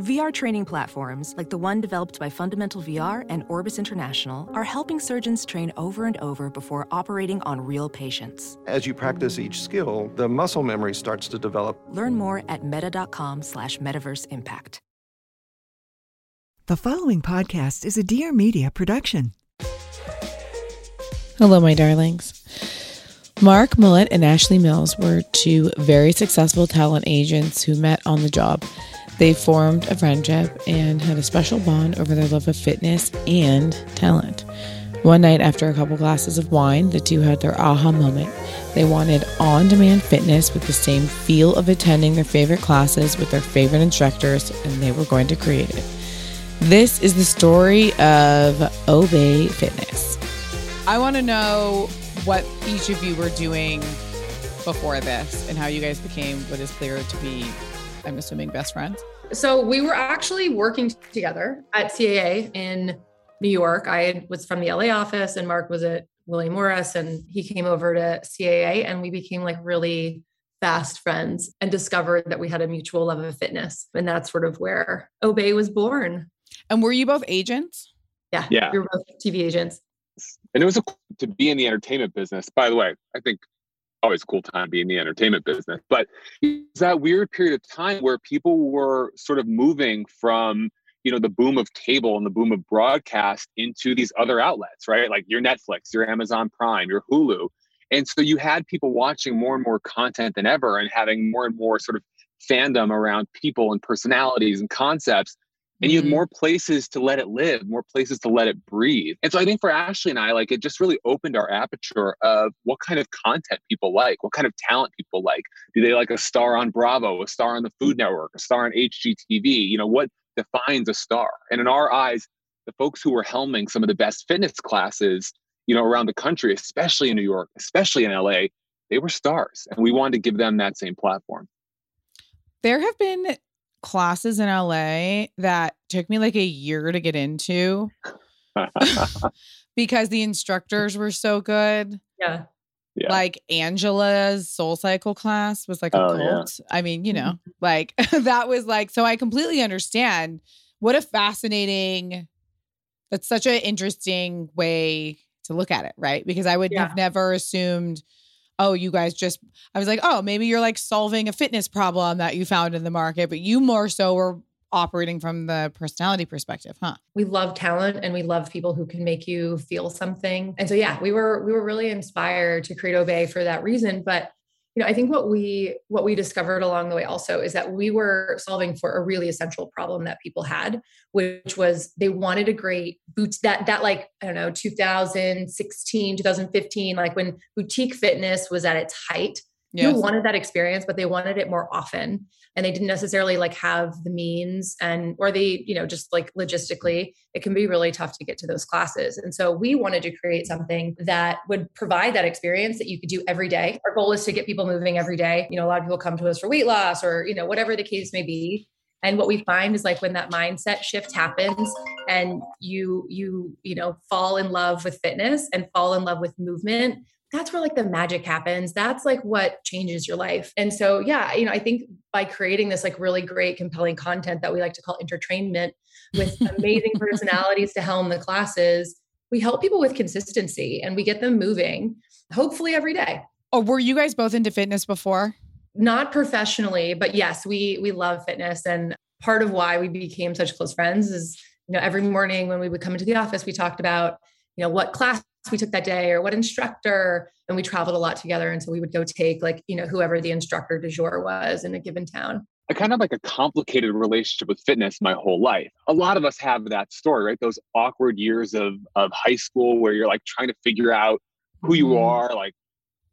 VR training platforms, like the one developed by Fundamental VR and Orbis International, are helping surgeons train over and over before operating on real patients. As you practice each skill, the muscle memory starts to develop. Learn more at meta.com slash metaverse impact. The following podcast is a Dear Media production. Hello, my darlings. Mark Mullet and Ashley Mills were two very successful talent agents who met on the job. They formed a friendship and had a special bond over their love of fitness and talent. One night, after a couple glasses of wine, the two had their aha moment. They wanted on demand fitness with the same feel of attending their favorite classes with their favorite instructors, and they were going to create it. This is the story of Obé Fitness. I want to know what each of you were doing before this and how you guys became what is clear to be, I'm assuming, best friends. So we were actually working together at CAA in New York. I was from the LA office and Mark was at William Morris and he came over to CAA and we became like really fast friends and discovered that we had a mutual love of fitness. And that's sort of where Obé was born. And were you both agents? Yeah. Yeah. We were both TV agents. And it was a, to be in the entertainment business. By the way, I think always a cool time to be in the entertainment business. But it's that weird period of time where people were sort of moving from, you know, the boom of cable and the boom of broadcast into these other outlets, right? Like your Netflix, your Amazon Prime, your Hulu. And so you had people watching more and more content than ever and having more and more sort of fandom around people and personalities and concepts and you have Mhm. more places to let it live more places to let it breathe. And so i think for ashley and i like it just really opened our aperture of what kind of content people like what kind of talent people like. Do they like a star on bravo a star on the food network a star on hgtv you know what defines a star? And in our eyes the folks who were helming some of the best fitness classes you know around the country especially in new york especially in la they were stars and we wanted to give them that same platform. There have been classes in LA that took me like a year to get into because the instructors were so good. Yeah. Yeah. Like Angela's Soul Cycle class was like a Oh, yeah. cult. I mean, you know, mm-hmm. like that was like, so I completely understand what a fascinating, that's such an interesting way to look at it, right? Because I would Yeah. have never assumed, oh, you guys just, I was like, oh, maybe you're like solving a fitness problem that you found in the market, but you more so were operating from the personality perspective, huh? we love talent and we love people who can make you feel something. And so yeah, we were we were really inspired to create Obé for that reason. But you know, I think what we what we discovered along the way also is that we were solving for a really essential problem that people had, which was they wanted a great boot that that like I don't know 2016 2015 like when boutique fitness was at its height people wanted that experience but they wanted it more often and they didn't necessarily like have the means and or they you know just like logistically it can be really tough to get to those classes. And so we wanted to create something that would provide that experience that you could do every day. Our goal is to get people moving every day. You know a lot of people come to us for weight loss or you know whatever the case may be. And what we find is like when that mindset shift happens and you you you know fall in love with fitness and fall in love with movement that's where like the magic happens. That's like what changes your life. And so yeah you know i think by creating this like really great compelling content that we like to call entertainment with amazing personalities to helm the classes we help people with consistency and we get them moving hopefully every day. Oh, were you guys both into fitness before? not professionally but yes we we love fitness. And part of why we became such close friends is you know every morning when we would come into the office we talked about you know what class we took that day or what instructor and we traveled a lot together and so we would go take like you know whoever the instructor du jour was in a given town I kind of like a complicated relationship with fitness my whole life. A lot of us have that story, right? Those awkward years of of high school where you're like trying to figure out who you Mhm. are, like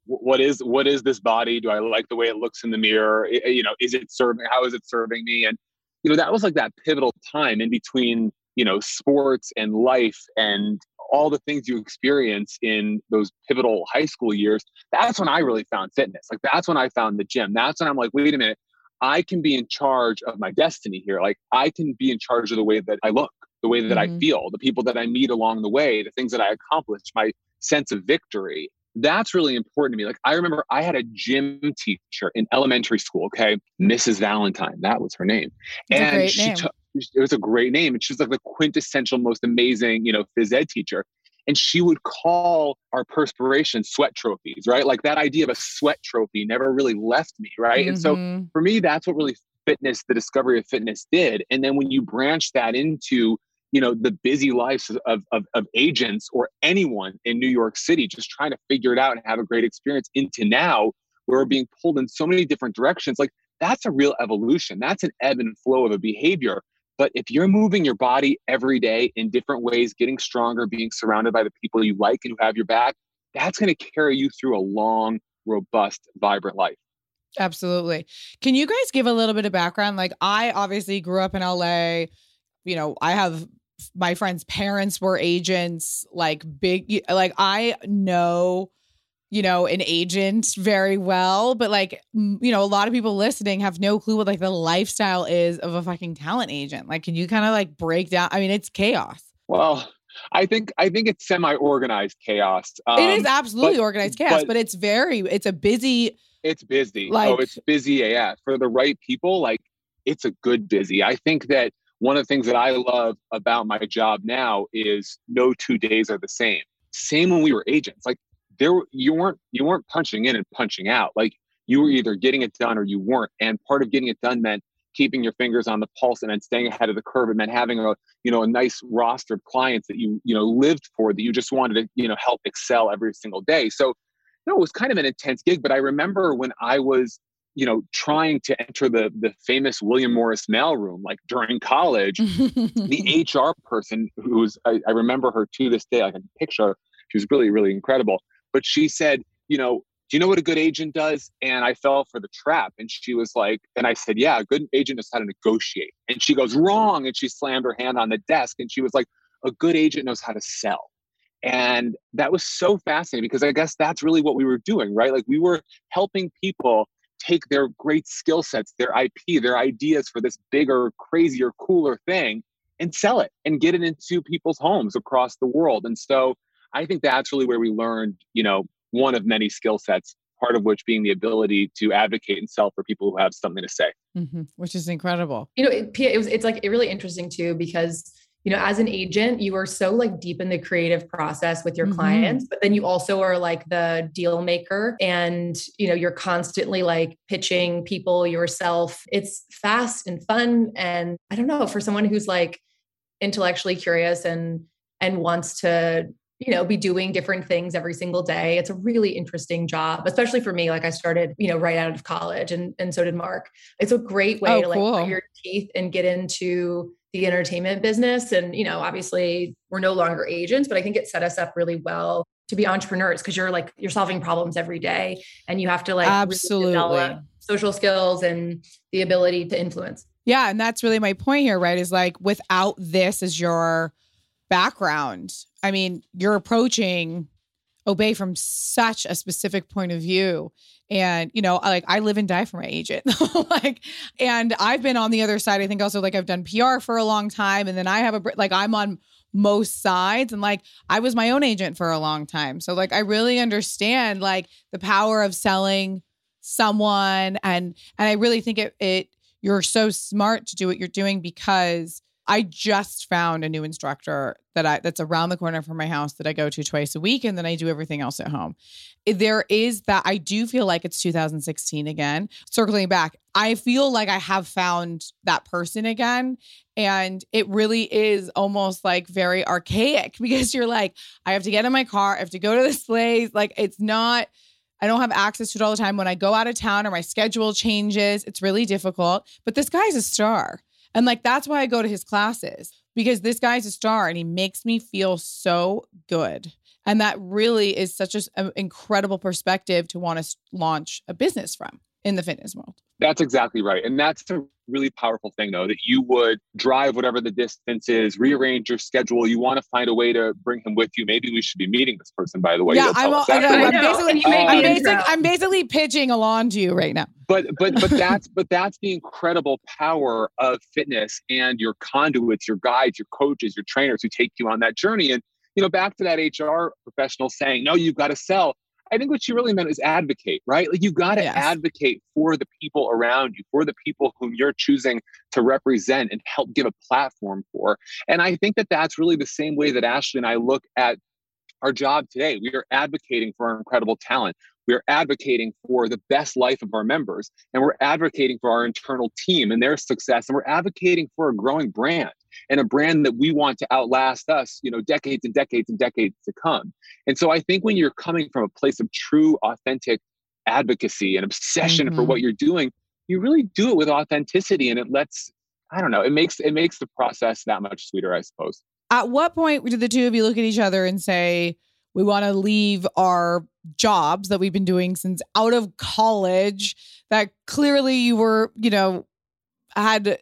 what is what is this body? Do I like the way it looks in the mirror? You know, is it serving? How is it serving me? And you know, that was like that pivotal time in between, you know, sports and life and all the things you experience in those pivotal high school years. That's when I really found fitness. Like that's when I found the gym. That's when I'm like, wait a minute, I can be in charge of my destiny here. Like I can be in charge of the way that I look, the way that mm-hmm. I feel, the people that I meet along the way, the things that I accomplish, my sense of victory. That's really important to me. Like I remember I had a gym teacher in elementary school, okay? Mrs. Valentine, that was her name. and she took it was a great name. And she was like the quintessential, most amazing, you know, phys ed teacher. And she would call our perspiration sweat trophies, right? Like that idea of a sweat trophy never really left me, right? Mm-hmm. And so mm-hmm. for me, that's what really fitness, the discovery of fitness did. And then when you branch that into you know the busy lives of, of, of, agents or anyone in new york city just trying to figure it out and have a great experience into now where we're being pulled in so many different directions like that's a real evolution that's an ebb and flow of a behavior but if you're moving your body every day in different ways getting stronger being surrounded by the people you like and who have your back that's going to carry you through a long robust vibrant life. Absolutely. Can you guys give a little bit of background? Like i obviously grew up in la you know, I have my friends' parents were agents, like big, like I know, you know, an agent very well, but like, you know, a lot of people listening have no clue what like the lifestyle is of a fucking talent agent. Like, can you kind of like break down? I mean, it's chaos. Well, I think I think it's semi-organized chaos. Um, it is um, absolutely but, organized chaos, but, but, it's very it's a busy. It's busy. Like, oh, it's busy AF for the right people. Like it's a good busy. I think that one of the things that I love about my job now is no two days are the same. Same when we were agents. Like there you weren't you weren't punching in and punching out. Like you were mm-hmm. either getting it done or you weren't. And part of getting it done meant keeping your fingers on the pulse and then staying ahead of the curve and then having a you know a nice roster of clients that you you know lived for that you just wanted to you know help excel every single day so know it was kind of an intense gig but i remember when i was you know, trying to enter the the famous William Morris mailroom, like during college, the HR person who's I, I remember her to this day, I can picture. She was really, really incredible. But she said, you know, do you know what a good agent does? And I fell for the trap. And she was like, and I said, yeah, a good agent knows how to negotiate. And she goes, wrong. And she slammed her hand on the desk and she was like, a good agent knows how to sell. And that was so fascinating because I guess that's really what we were doing, right? Like we were helping people take their great skill sets, their IP, their ideas for this bigger, crazier, cooler thing and sell it and get it into people's homes across the world. And so I think that's really where we learned, you know, one of many skill sets, part of which being the ability to advocate and sell for people who have something to say. Mm-hmm, which is incredible. You know, it, it was, it's like it really interesting too, because you know as an agent you are so like deep in the creative process with your mm-hmm. clients but then you also are like the deal maker and you know you're constantly like pitching people yourself it's fast and fun and i don't know for someone who's like intellectually curious and and wants to you know be doing different things every single day it's a really interesting job especially for me like i started you know right out of college and and so did mark it's a great way oh, to like cool. your teeth and get into the entertainment business. And, you know, obviously we're no longer agents, but I think it set us up really well to be entrepreneurs because you're like, you're solving problems every day and you have to like absolutely really social skills and the ability to influence. Yeah. And that's really my point here, right? Is like without this as your background, I mean, you're approaching obé from such a specific point of view. And you know like i live and die for my agent. Like and i've been on the other side. I think also like i've done pr for a long time. And then i have a like i'm on most sides. And like i was my own agent for a long time. So like i really understand like the power of selling someone. And and i really think it it you're so smart to do what you're doing because I just found a new instructor that I that's around the corner from my house that I go to twice a week and then I do everything else at home. There is that I do feel like it's 2016 again. Circling back, I feel like I have found that person again and it really is almost like very archaic because you're like I have to get in my car, I have to go to this place, like it's not I don't have access to it all the time. When I go out of town or my schedule changes, it's really difficult. But this guy's a star. And like that's why I go to his classes because this guy's a star and he makes me feel so good. And that really is such an incredible perspective to want to launch a business from in the fitness world. That's exactly right. And that's a really powerful thing though that you would drive whatever the distance is, rearrange your schedule. You want to find a way to bring him with you. Maybe we should be meeting this person, by the way. Yeah, I'm, I know, I'm, basically, I'm, basic, I'm basically pitching along to you right now. But but but that's but that's the incredible power of fitness and your conduits, your guides, your coaches, your trainers who take you on that journey. And you know, back to that HR professional saying, "No, you've got to sell." I think what she really meant is advocate, right? Like you got to yes. advocate for the people around you, for the people whom you're choosing to represent and help give a platform for. And I think that that's really the same way that Ashley and I look at our job today. We are advocating for our incredible talent. We are advocating for the best life of our members, and we're advocating for our internal team and their success, and we're advocating for a growing brand and a brand that we want to outlast us, you know, decades and decades and decades to come. And so I think when you're coming from a place of true, authentic advocacy and obsession mm-hmm. for what you're doing, you really do it with authenticity, and it lets I don't know, it makes it makes the process that much sweeter, I suppose. At what point did the two of you look at each other and say, we want to leave our jobs that we've been doing since out of college that clearly you were, you know, had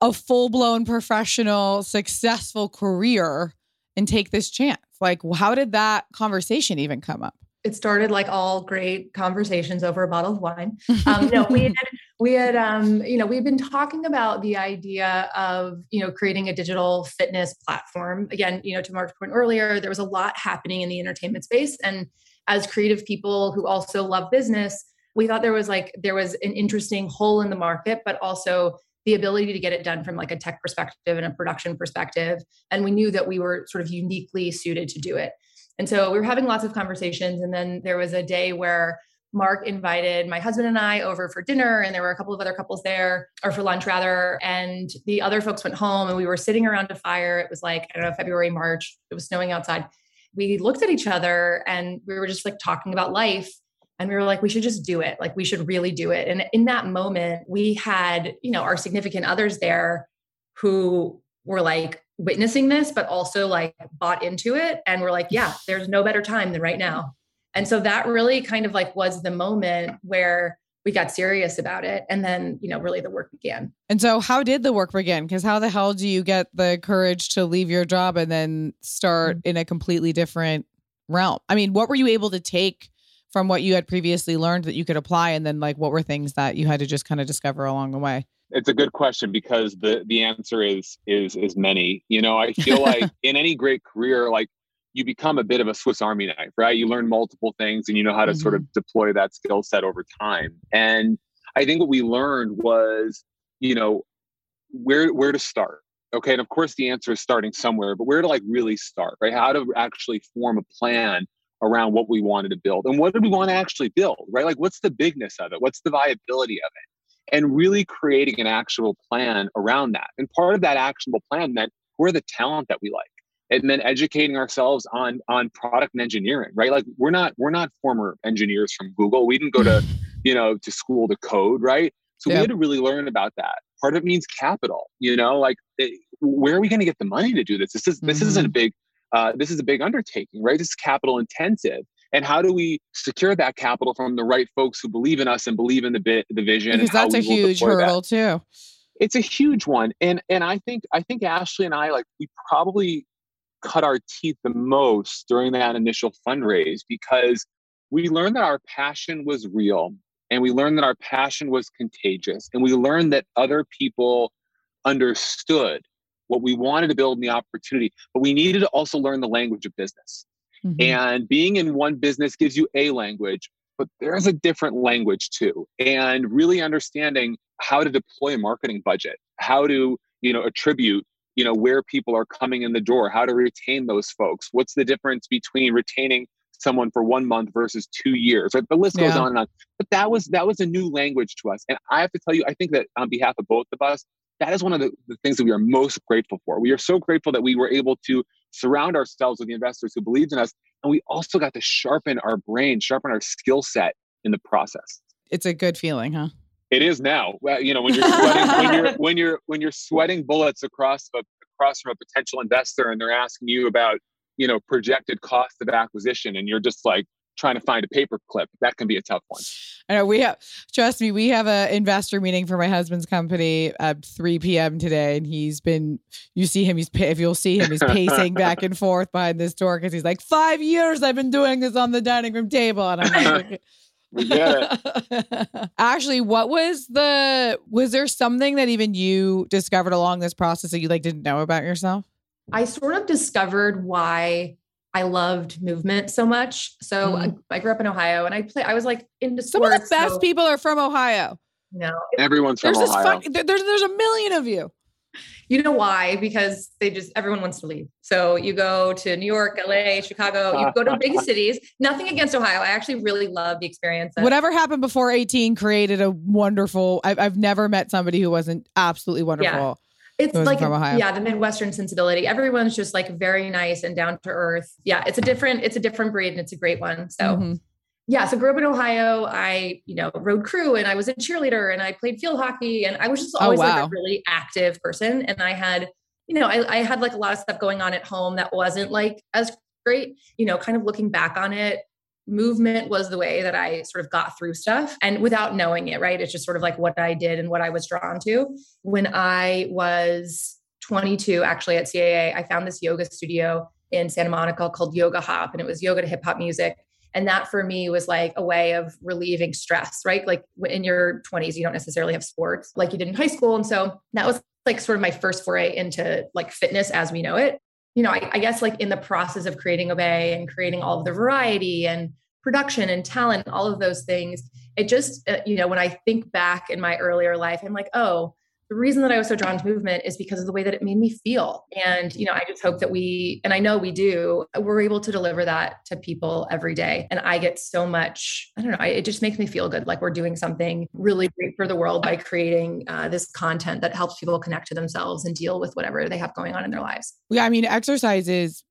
a full-blown professional successful career and take this chance. Like how did that conversation even come up? It started like all great conversations over a bottle of wine. Um, no, we had, we had, um, you know, we've been talking about the idea of, you know, creating a digital fitness platform. Again, you know, to Mark's point earlier, there was a lot happening in the entertainment space, and as creative people who also love business, we thought there was like there was an interesting hole in the market, but also the ability to get it done from like a tech perspective and a production perspective. And we knew that we were sort of uniquely suited to do it. And so we were having lots of conversations. And then there was a day where Mark invited my husband and I over for dinner, and there were a couple of other couples there, or for lunch rather. And the other folks went home, and we were sitting around a fire. It was like, I don't know, February, March. It was snowing outside. We looked at each other and we were just like talking about life. And we were like, we should just do it. Like, we should really do it. And in that moment, we had, you know, our significant others there who were like, witnessing this, but also like bought into it. And we're like, yeah, there's no better time than right now. And so that really kind of like was the moment where we got serious about it. And then, you know, really the work began. And so, how did the work begin? Because how the hell do you get the courage to leave your job and then start mm-hmm. in a completely different realm? I mean, what were you able to take from what you had previously learned that you could apply? And then, like, what were things that you had to just kind of discover along the way? It's a good question because the the answer is is is many. You know i feel like in any great career like you become a bit of a swiss army knife right? You learn multiple things and you know how to mm-hmm. sort of mm-hmm. deploy that skill set over time. And i think what we learned was you know where where to start okay? And of course the answer is starting somewhere but where to like really start right? How to actually form a plan around what we wanted to build. And what did we want to actually build right? Like what's the bigness of it? What's the viability of it and really creating an actual plan around that. And part of that actionable plan meant we're the talent that we like. And then educating ourselves on on product and engineering, right? Like we're not we're not former engineers from Google. We didn't go to, you know, to school to code, right? So we had to really learn about that. Part of it means capital, you know, like it, where are we going to get the money to do this? This is this mm-hmm. isn't a big uh, this is a big undertaking, right? This is capital intensive and how do we secure that capital from the right folks who believe in us and believe in the bit the vision because that's a huge hurdle that. too. It's a huge one. And and i think i think ashley and i like we probably cut our teeth the most during that initial fundraise because we learned that our passion was real and we learned that our passion was contagious and we learned that other people understood what we wanted to build in the opportunity but we needed to also learn the language of business Mm-hmm. And being in one business gives you a language, but there's a different language too. And really understanding how to deploy a marketing budget, how to, you know, attribute, you know, where people are coming in the door, how to retain those folks. What's the difference between retaining someone for one month versus two years right the list goes yeah. on and on but that was that was a new language to us and i have to tell you i think that on behalf of both of us that is one of the, the, things that we are most grateful for. We are so grateful that we were able to surround ourselves with the investors who believed in us. And we also got to sharpen our brain, sharpen our skill set in the process. It's a good feeling, huh? It is now. Well, you know, when you're sweating, when you're when you're when you're sweating bullets across a, across from a potential investor and they're asking you about, you know, projected cost of acquisition and you're just like trying to find a paper clip. That can be a tough one. I know we have, trust me, we have an investor meeting for my husband's company at 3 p.m. today. And he's been, you see him, he's, if you'll see him, he's pacing back and forth behind this door because he's like, five years I've been doing this on the dining room table. And I'm like, we get it. Ashley, what was the, was there something that even you discovered along this process that you like didn't know about yourself? I sort of discovered why I loved movement so much. So mm. I, I, grew up in Ohio and I play, I was like into Some of the best so, people are from Ohio. No, everyone's from there's Ohio. Fun, there's, there's a million of you. You know why? Because they just everyone wants to leave. So you go to New York, LA, Chicago, you go to big cities. Nothing against Ohio. I actually really love the experience. Whatever happened before 18 created a wonderful. I've, I've never met somebody who wasn't absolutely wonderful. Yeah. It's like yeah, the Midwestern sensibility. Everyone's just like very nice and down to earth. Yeah, it's a different, it's a different breed and it's a great one. So mm-hmm. yeah, so grew up in Ohio. I, you know, rode crew and I was a cheerleader and I played field hockey and I was just oh, always oh, wow. like a really active person. And I had, you know, I, I had like a lot of stuff going on at home that wasn't like as great, you know, kind of looking back on it, movement was the way that I sort of got through stuff and without knowing it, right? It's just sort of like what I did and what I was drawn to. When I was 22, actually at CAA, I found this yoga studio in Santa Monica called Yoga Hop, and it was yoga to hip hop music. And that for me was like a way of relieving stress, right? Like in your 20s, you don't necessarily have sports like you did in high school. And so that was like sort of my first foray into like fitness as we know it you know, I, I, guess like in the process of creating Obé and creating all of the variety and production and talent, all of those things, it just, uh, you know, when I think back in my earlier life, I'm like, oh, the reason that I was so drawn to movement is because of the way that it made me feel. And, you know, I just hope that we, and I know we do, we're able to deliver that to people every day. And I get so much, I don't know, it just makes me feel good. Like we're doing something really great for the world by creating uh, this content that helps people connect to themselves and deal with whatever they have going on in their lives. Yeah. I mean, exercise is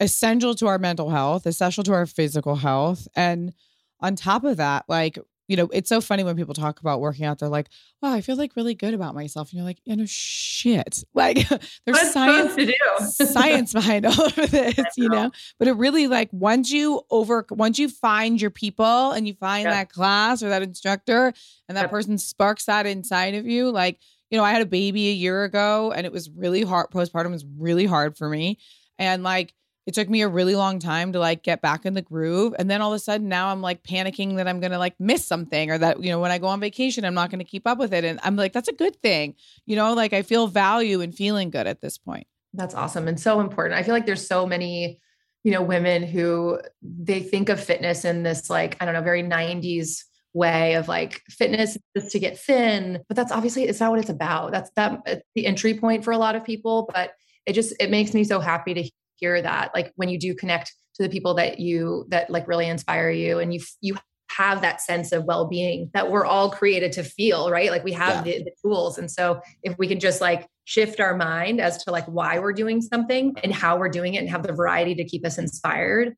essential to our mental health, essential to our physical health. And on top of that, like you know, it's so funny when people talk about working out. They're like, "Wow, I feel like really good about myself," and you're like, "You know, shit." Like, there's What's science to do? science behind all of this, you know. But it really like once you over once you find your people and you find that class or that instructor, and that yep. person sparks that inside of you, like you know, I had a baby a year ago, and it was really hard. Postpartum was really hard for me, and like it took me a really long time to like get back in the groove and then all of a sudden now i'm like panicking that i'm gonna like miss something or that you know when i go on vacation i'm not gonna keep up with it and i'm like that's a good thing you know like i feel value and feeling good at this point. That's awesome and so important. I feel like there's so many you know women who they think of fitness in this like i don't know very 90s way of like fitness is to get thin but that's obviously it's not what it's about. That's that uh, the entry point for a lot of people but it just it makes me so happy to hear that like when you do connect to the people that you that like really inspire you and you you have that sense of well-being that we're all created to feel right? Like we have yeah. the, the tools. And so if we can just like shift our mind as to like why we're doing something and how we're doing it and have the variety to keep us inspired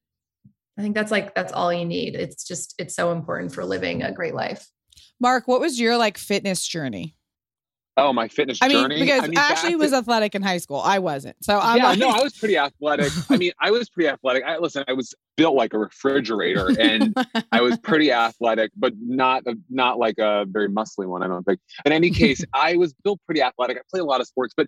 i think that's like that's all you need. It's just it's so important for living a great life. Mark what was your like fitness journey Oh, my fitness I mean, journey. Because I mean, Ashley was athletic in high school. I wasn't. So I'm yeah, like, no, I was pretty athletic. I mean, I was pretty athletic. I listen, I was built like a refrigerator, and I was pretty athletic, but not a, not like a very muscly one. I don't think. In any case, I was built pretty athletic. I played a lot of sports, but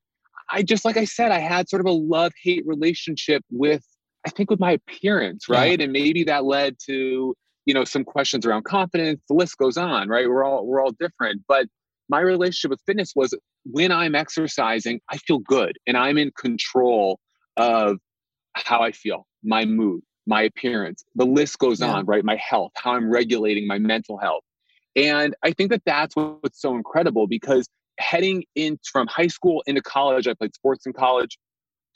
I just like I said, I had sort of a love hate relationship with I think with my appearance, right? Yeah. And maybe that led to you know some questions around confidence. The list goes on, right? We're all we're all different, but my relationship with fitness was when I'm exercising, I feel good and I'm in control of how I feel, my mood, my appearance. The list goes yeah. on, right? My health, how I'm regulating my mental health. And I think that that's what's so incredible because heading in from high school into college, I played sports in college,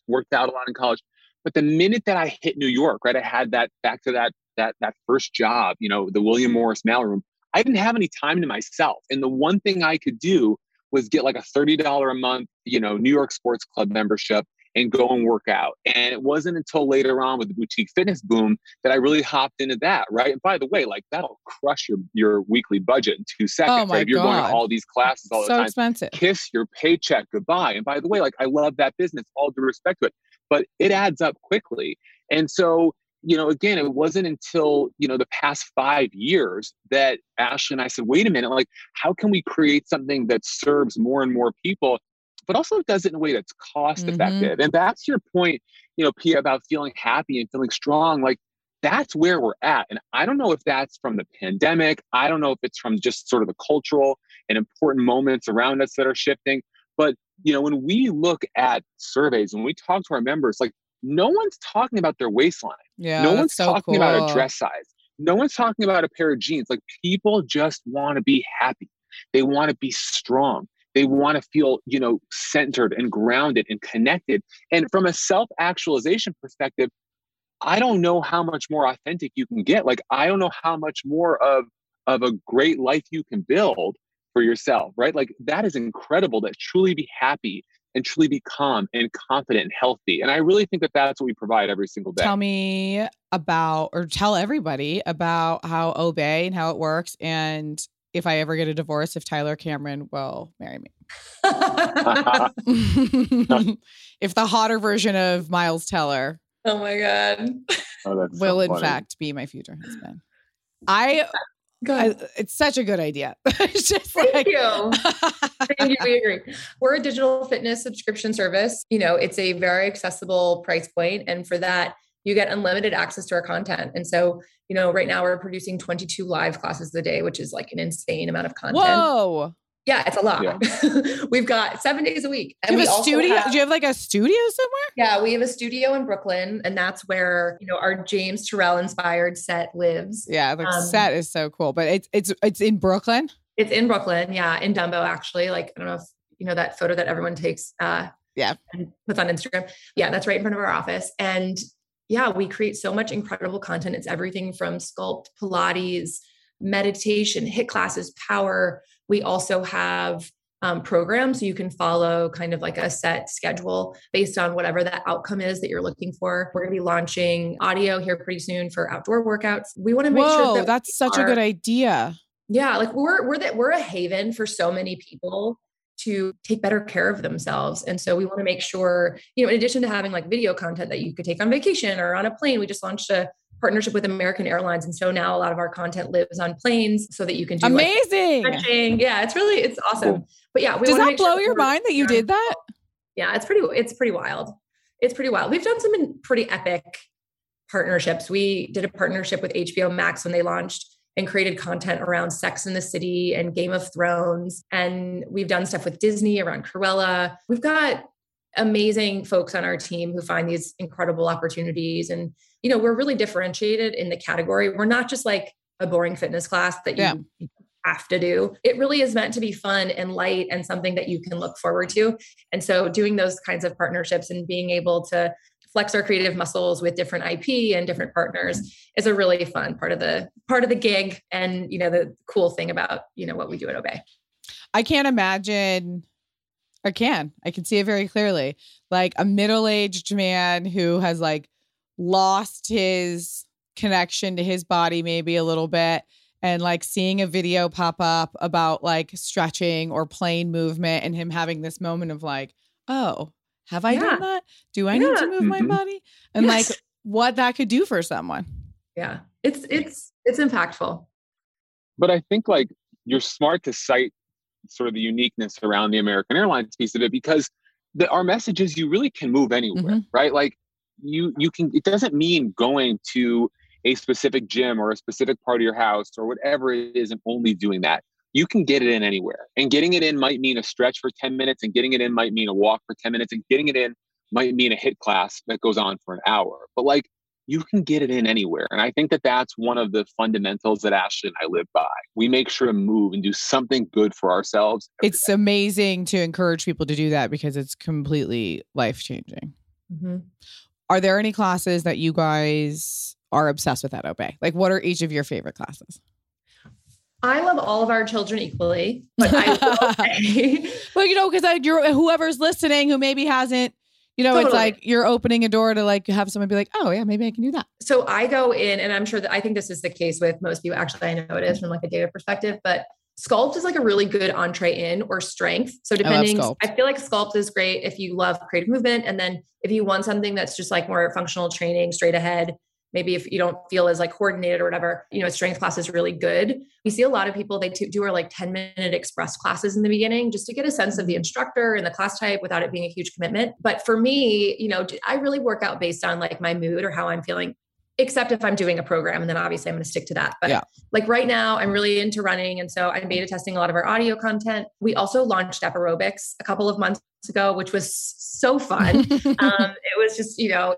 worked out a lot in college. But the minute that I hit New York, right, I had that back to that that that first job, you know, the William Morris mailroom. I didn't have any time to myself. And the one thing I could do was get like a $30 a month, you know, New York Sports Club membership and go and work out. And it wasn't until later on with the boutique fitness boom that I really hopped into that, right? And by the way, like that'll crush your your weekly budget in two seconds. Oh my right? If you're God. going to all these classes all so the time, expensive. kiss your paycheck goodbye. And by the way, like I love that business, all due respect to it, but it adds up quickly. And so you know, again, it wasn't until, you know, the past five years that Ashley and I said, wait a minute, like, how can we create something that serves more and more people, but also does it in a way that's cost effective? Mm-hmm. And that's your point, you know, Pia, about feeling happy and feeling strong. Like, that's where we're at. And I don't know if that's from the pandemic. I don't know if it's from just sort of the cultural and important moments around us that are shifting. But, you know, when we look at surveys, when we talk to our members, like no one's talking about their waistline. Yeah. No one's so talking cool. about a dress size. No one's talking about a pair of jeans. Like people just want to be happy. They want to be strong. They want to feel, you know, centered and grounded and connected. And from a self-actualization perspective, I don't know how much more authentic you can get. Like I don't know how much more of of a great life you can build for yourself, right? Like that is incredible to truly be happy and truly be calm and confident and healthy. And I really think that that's what we provide every single day. Tell me about, or tell everybody about how Obé and how it works. And if I ever get a divorce, if Tyler Cameron will marry me. if the hotter version of Miles Teller. Oh my God. Oh, will, so in fact, be my future husband. I I, it's such a good idea. it's just Thank like, you. Thank you. We agree. We're a digital fitness subscription service. You know, it's a very accessible price point, and for that, you get unlimited access to our content. And so, you know, right now we're producing 22 live classes a day, which is like an insane amount of content. Whoa. Yeah, it's a lot. Yeah. We've got seven days a week. And do you have a studio? Have, do you have like a studio somewhere? Yeah, we have a studio in Brooklyn, and that's where you know our James Turrell inspired set lives. Yeah, the um, set is so cool. But it's it's it's in Brooklyn. It's in Brooklyn, yeah, in Dumbo actually. Like I don't know if you know that photo that everyone takes. Uh, yeah, and puts on Instagram. Yeah, that's right in front of our office, and yeah, we create so much incredible content. It's everything from sculpt, Pilates, meditation, HIIT classes, power we also have um, programs so you can follow kind of like a set schedule based on whatever that outcome is that you're looking for. We're going to be launching audio here pretty soon for outdoor workouts. We want to make Whoa, sure that that's such are, a good idea. Yeah, like we're we're that we're a haven for so many people to take better care of themselves. And so we want to make sure, you know, in addition to having like video content that you could take on vacation or on a plane, we just launched a partnership with American Airlines. And so now a lot of our content lives on planes so that you can do amazing. Like yeah, it's really, it's awesome. But yeah, does that blow sure your mind that you did that? Yeah, it's pretty, it's pretty wild. It's pretty wild. We've done some pretty epic partnerships. We did a partnership with HBO Max when they launched and created content around Sex in the City and Game of Thrones. And we've done stuff with Disney around Cruella. We've got amazing folks on our team who find these incredible opportunities. And, you know, we're really differentiated in the category. We're not just like a boring fitness class that you yeah. have to do. It really is meant to be fun and light and something that you can look forward to. And so doing those kinds of partnerships and being able to flex our creative muscles with different IP and different partners is a really fun part of the part of the gig and you know the cool thing about you know what we do at Obé. I can't imagine I can. I can see it very clearly. Like a middle-aged man who has like lost his connection to his body maybe a little bit and like seeing a video pop up about like stretching or plane movement and him having this moment of like, "Oh, have I yeah. done that? Do I yeah. need to move mm-hmm. my body?" And yes. like what that could do for someone. Yeah. It's it's it's impactful. But I think like you're smart to cite sort of the uniqueness around the American Airlines piece of it because the, our message is you really can move anywhere, mm-hmm. right? Like you you can. It doesn't mean going to a specific gym or a specific part of your house or whatever it is and only doing that. You can get it in anywhere. And getting it in might mean a stretch for 10 minutes, and getting it in might mean a walk for 10 minutes, and getting it in might mean a HIIT class that goes on for an hour. But like you can get it in anywhere. And I think that that's one of the fundamentals that Ashley and I live by. We make sure to move and do something good for ourselves. It's day. amazing to encourage people to do that because it's completely life changing. Mm-hmm. Are there any classes that you guys are obsessed with at Obé? Like, what are each of your favorite classes? I love all of our children equally, but I well, you know, because you're whoever's listening who maybe hasn't you know, totally. it's like you're opening a door to like have someone be like, oh yeah, maybe I can do that. So I go in, and I'm sure that I think this is the case with most people. Actually, I know it is from like a data perspective, but sculpt is like a really good entree in or strength. So depending, I, I, feel like sculpt is great if you love creative movement, and then if you want something that's just like more functional training, straight ahead, maybe if you don't feel as like coordinated or whatever, you know, strength class is really good. We see a lot of people, they do are like 10 minute express classes in the beginning just to get a sense of the instructor and the class type without it being a huge commitment. But for me, you know, I really work out based on like my mood or how I'm feeling except if I'm doing a program and then obviously I'm going to stick to that. But yeah. like right now, I'm really into running. And so I'm beta testing a lot of our audio content. We also launched Aerobics a couple of months ago, which was so fun. um, it was just, you know,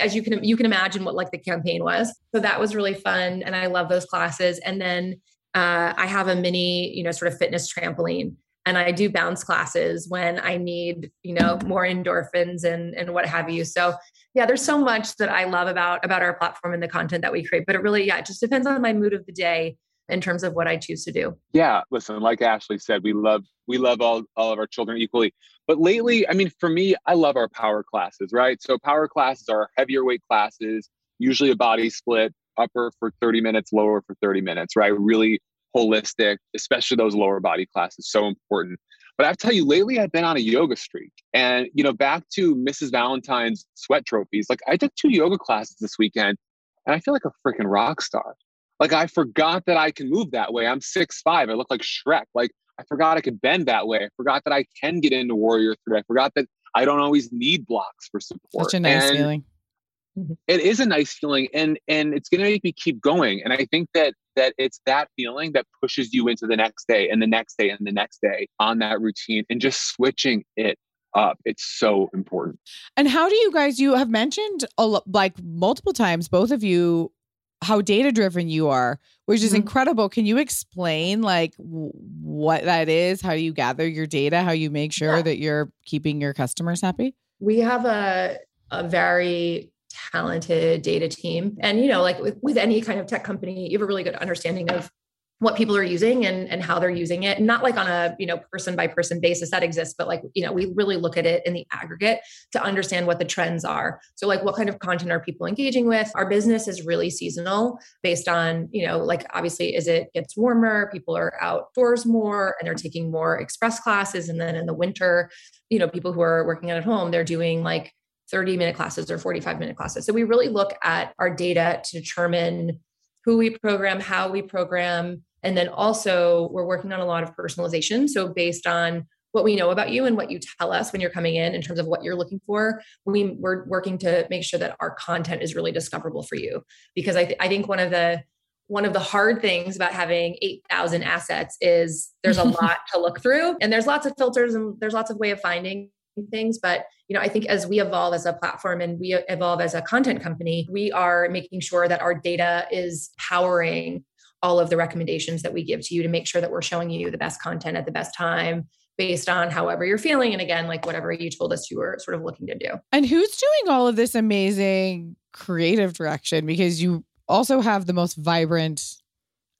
as you can, you can imagine what like the campaign was. So that was really fun. And I love those classes. And then uh, I have a mini, you know, sort of fitness trampoline and I do bounce classes when I need, you know, more endorphins and and what have you. So yeah, there's so much that I love about about our platform and the content that we create. But it really, yeah, it just depends on my mood of the day in terms of what I choose to do. Yeah, listen, like Ashley said, we love we love all all of our children equally. But lately, I mean, for me, I love our power classes, right? So power classes are heavier weight classes, usually a body split, upper for 30 minutes, lower for 30 minutes, right? Really holistic, especially those lower body classes, so important. But I have to tell you, lately I've been on a yoga streak. And, you know, back to Mrs. Valentine's sweat trophies, like I took two yoga classes this weekend and I feel like a freaking rock star. Like I forgot that I can move that way. I'm six five. I look like Shrek. Like I forgot I could bend that way. I forgot that I can get into Warrior Three. I forgot that I don't always need blocks for support. Such a nice and feeling. It is a nice feeling, and and it's going to make me keep going. And I think that that it's that feeling that pushes you into the next day and the next day and the next day on that routine, and just switching it up. It's so important. And how do you guys? You have mentioned a lo- like multiple times, both of you, how data driven you are, which is mm-hmm. incredible. Can you explain like w- what that is? How you gather your data? How you make sure yeah. that you're keeping your customers happy? We have a a very talented data team. And, you know, like with, with any kind of tech company, you have a really good understanding of what people are using and, and how they're using it. not like on a, you know, person by person basis that exists, but like, you know, we really look at it in the aggregate to understand what the trends are. So like what kind of content are people engaging with? Our business is really seasonal based on, you know, like obviously is it gets warmer, people are outdoors more and they're taking more express classes. And then in the winter, you know, people who are working at home, they're doing like 30 minute classes or 45 minute classes. So we really look at our data to determine who we program, how we program, and then also we're working on a lot of personalization. So based on what we know about you and what you tell us when you're coming in in terms of what you're looking for we, we're working to make sure that our content is really discoverable for you because I, th- I think one of the one of the hard things about having 8000 assets is there's a lot to look through and there's lots of filters and there's lots of way of finding things but you know i think as we evolve as a platform and we evolve as a content company we are making sure that our data is powering all of the recommendations that we give to you to make sure that we're showing you the best content at the best time based on however you're feeling. And again like whatever you told us you were sort of looking to do. And who's doing all of this amazing creative direction? Because you also have the most vibrant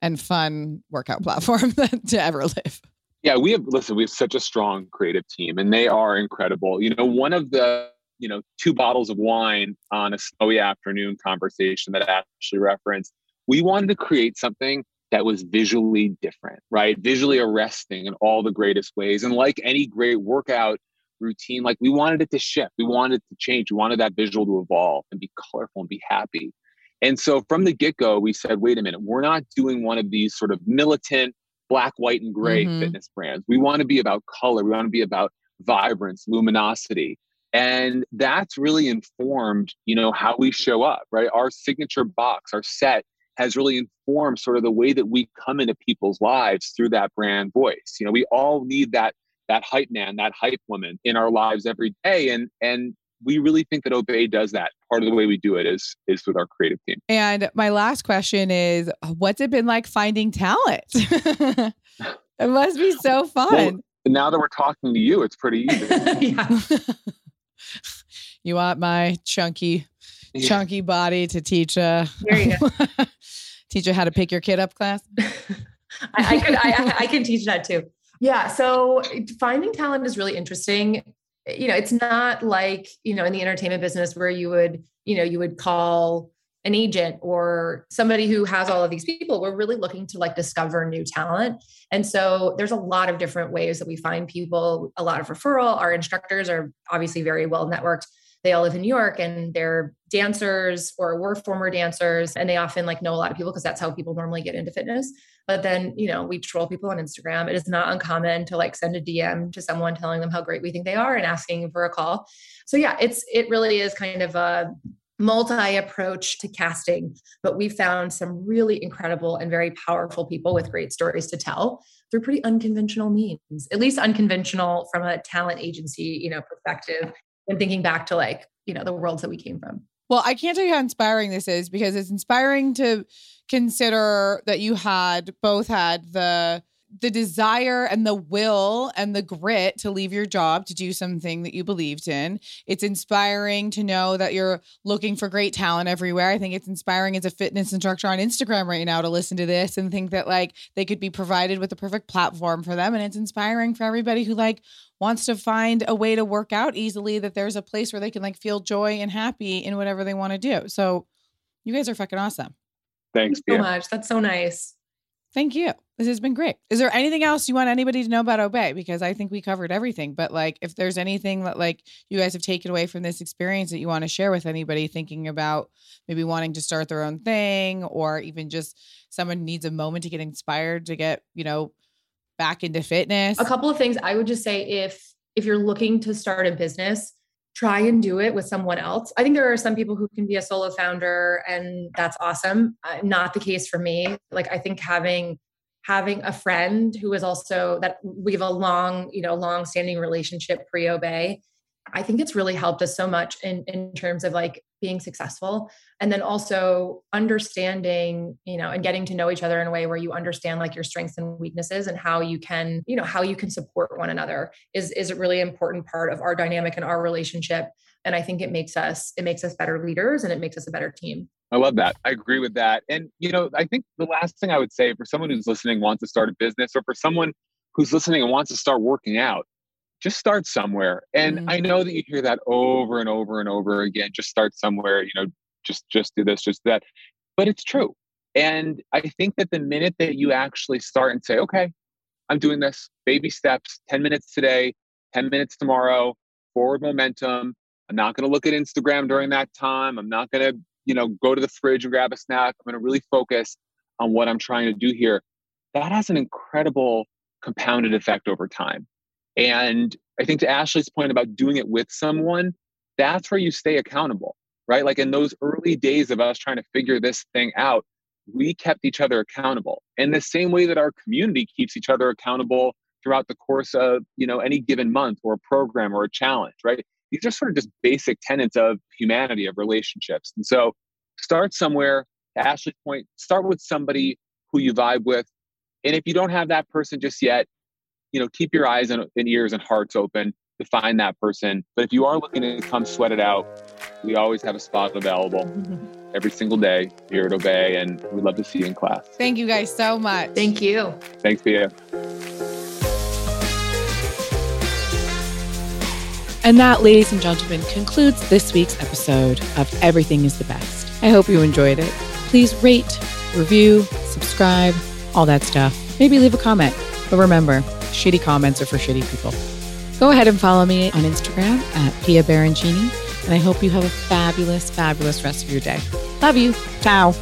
and fun workout platform to ever live yeah, we have listen, we have such a strong creative team and they are incredible. You know, one of the, you know, two bottles of wine on a snowy afternoon conversation that actually referenced, we wanted to create something that was visually different, right? Visually arresting in all the greatest ways. And like any great workout routine, like we wanted it to shift. We wanted it to change. We wanted that visual to evolve and be colorful and be happy. And so from the get go, we said, wait a minute, we're not doing one of these sort of militant black, white, and gray mm-hmm. fitness brands. We want to be about color. We want to be about vibrance, luminosity. And that's really informed, you know, how we show up, right? Our signature box, our set has really informed sort of the way that we come into people's lives through that brand voice. You know, we all need that that hype man, that hype woman in our lives every day. And and we really think that obé does that. Part of the way we do it is is with our creative team. And my last question is, what's it been like finding talent? it must be so fun. Well, now that we're talking to you, it's pretty easy. you want my chunky, yeah. chunky body to teach uh teach you how to pick your kid up class? I, I could I, I can teach that too. Yeah. So finding talent is really interesting Eh, you know, it's not like, you know, in the entertainment business where you would, you know, you would call an agent or somebody who has all of these people. We're really looking to like discover new talent. And so there's a lot of different ways that we find people, a lot of referral. Our instructors are obviously very well networked. They all live in New York and they're dancers or were former dancers and they often like know a lot of people because that's how people normally get into fitness. But then you know we troll people on instagram. It is not uncommon to like send a dm to someone telling them how great we think they are and asking for a call. So yeah it's it really is kind of a multi approach to casting, but we found some really incredible and very powerful people with great stories to tell through pretty unconventional means, at least unconventional from a talent agency, you know, perspective and thinking back to like, you know, the worlds that we came from. Well, I can't tell you how inspiring this is because it's inspiring to consider that you had both had the the desire and the will and the grit to leave your job to do something that you believed in. It's inspiring to know that you're looking for great talent everywhere. I think it's inspiring as a fitness instructor on Instagram right now to listen to this and think that like they could be provided with the perfect platform for them and it's inspiring for everybody who like wants to find a way to work out easily that there's a place where they can like feel joy and happy in whatever they want to do. So you guys are fucking awesome. Thanks Thank so much. That's so nice. Thank you. This has been great. Is there anything else you want anybody to know about Obé? Because I think we covered everything. But like, if there's anything that like you guys have taken away from this experience that you want to share with anybody thinking about maybe wanting to start their own thing, or even just someone needs a moment to get inspired to get you know back into fitness. A couple of things I would just say if if you're looking to start a business, try and do it with someone else. I think there are some people who can be a solo founder and that's awesome. Uh, not the case for me. Like I think having having a friend who is also that we have a long, you know, long standing relationship pre Obé I think it's really helped us so much in, in terms of like being successful and then also understanding, you know, and getting to know each other in a way where you understand like your strengths and weaknesses and how you can, you know, how you can support one another is is a really important part of our dynamic and our relationship. And I think it makes us it makes us better leaders and it makes us a better team. I love that. I agree with that. And you know, I think the last thing I would say for someone who's listening wants to start a business or for someone who's listening and wants to start working out just start somewhere. And mm-hmm. I know that you hear that over and over and over again. Just start somewhere, you know, just just do this, just that. But it's true. And I think that the minute that you actually start and say, okay, I'm doing this, baby steps, 10 minutes today, 10 minutes tomorrow, forward momentum. I'm not going to look at Instagram during that time. I'm not going to, you know, go to the fridge and grab a snack. I'm going to really focus on what I'm trying to do here. That has an incredible compounded effect over time. And I think to Ashley's point about doing it with someone, that's where you stay accountable, right? Like in those early days of us trying to figure this thing out, we kept each other accountable. In the same way that our community keeps each other accountable throughout the course of you know any given month or a program or a challenge right? These are sort of just basic tenets of humanity of relationships. And so start somewhere. Ashley's point start with somebody who you vibe with. And if you don't have that person just yet you know, keep your eyes and, and ears and hearts open to find that person. But if you are looking to come sweat it out, we always have a spot available every single day here at Obé, and we'd love to see you in class. Thank you guys so much. Thank you. Thanks, Pia. And that, ladies and gentlemen, concludes this week's episode of Everything is the Best. I hope you enjoyed it. Please rate, review, subscribe, all that stuff. Maybe leave a comment. But remember, shitty comments are for shitty people. Go ahead and follow me on Instagram at Pia Baroncini, and I hope you have a fabulous, fabulous rest of your day. Love you. Ciao.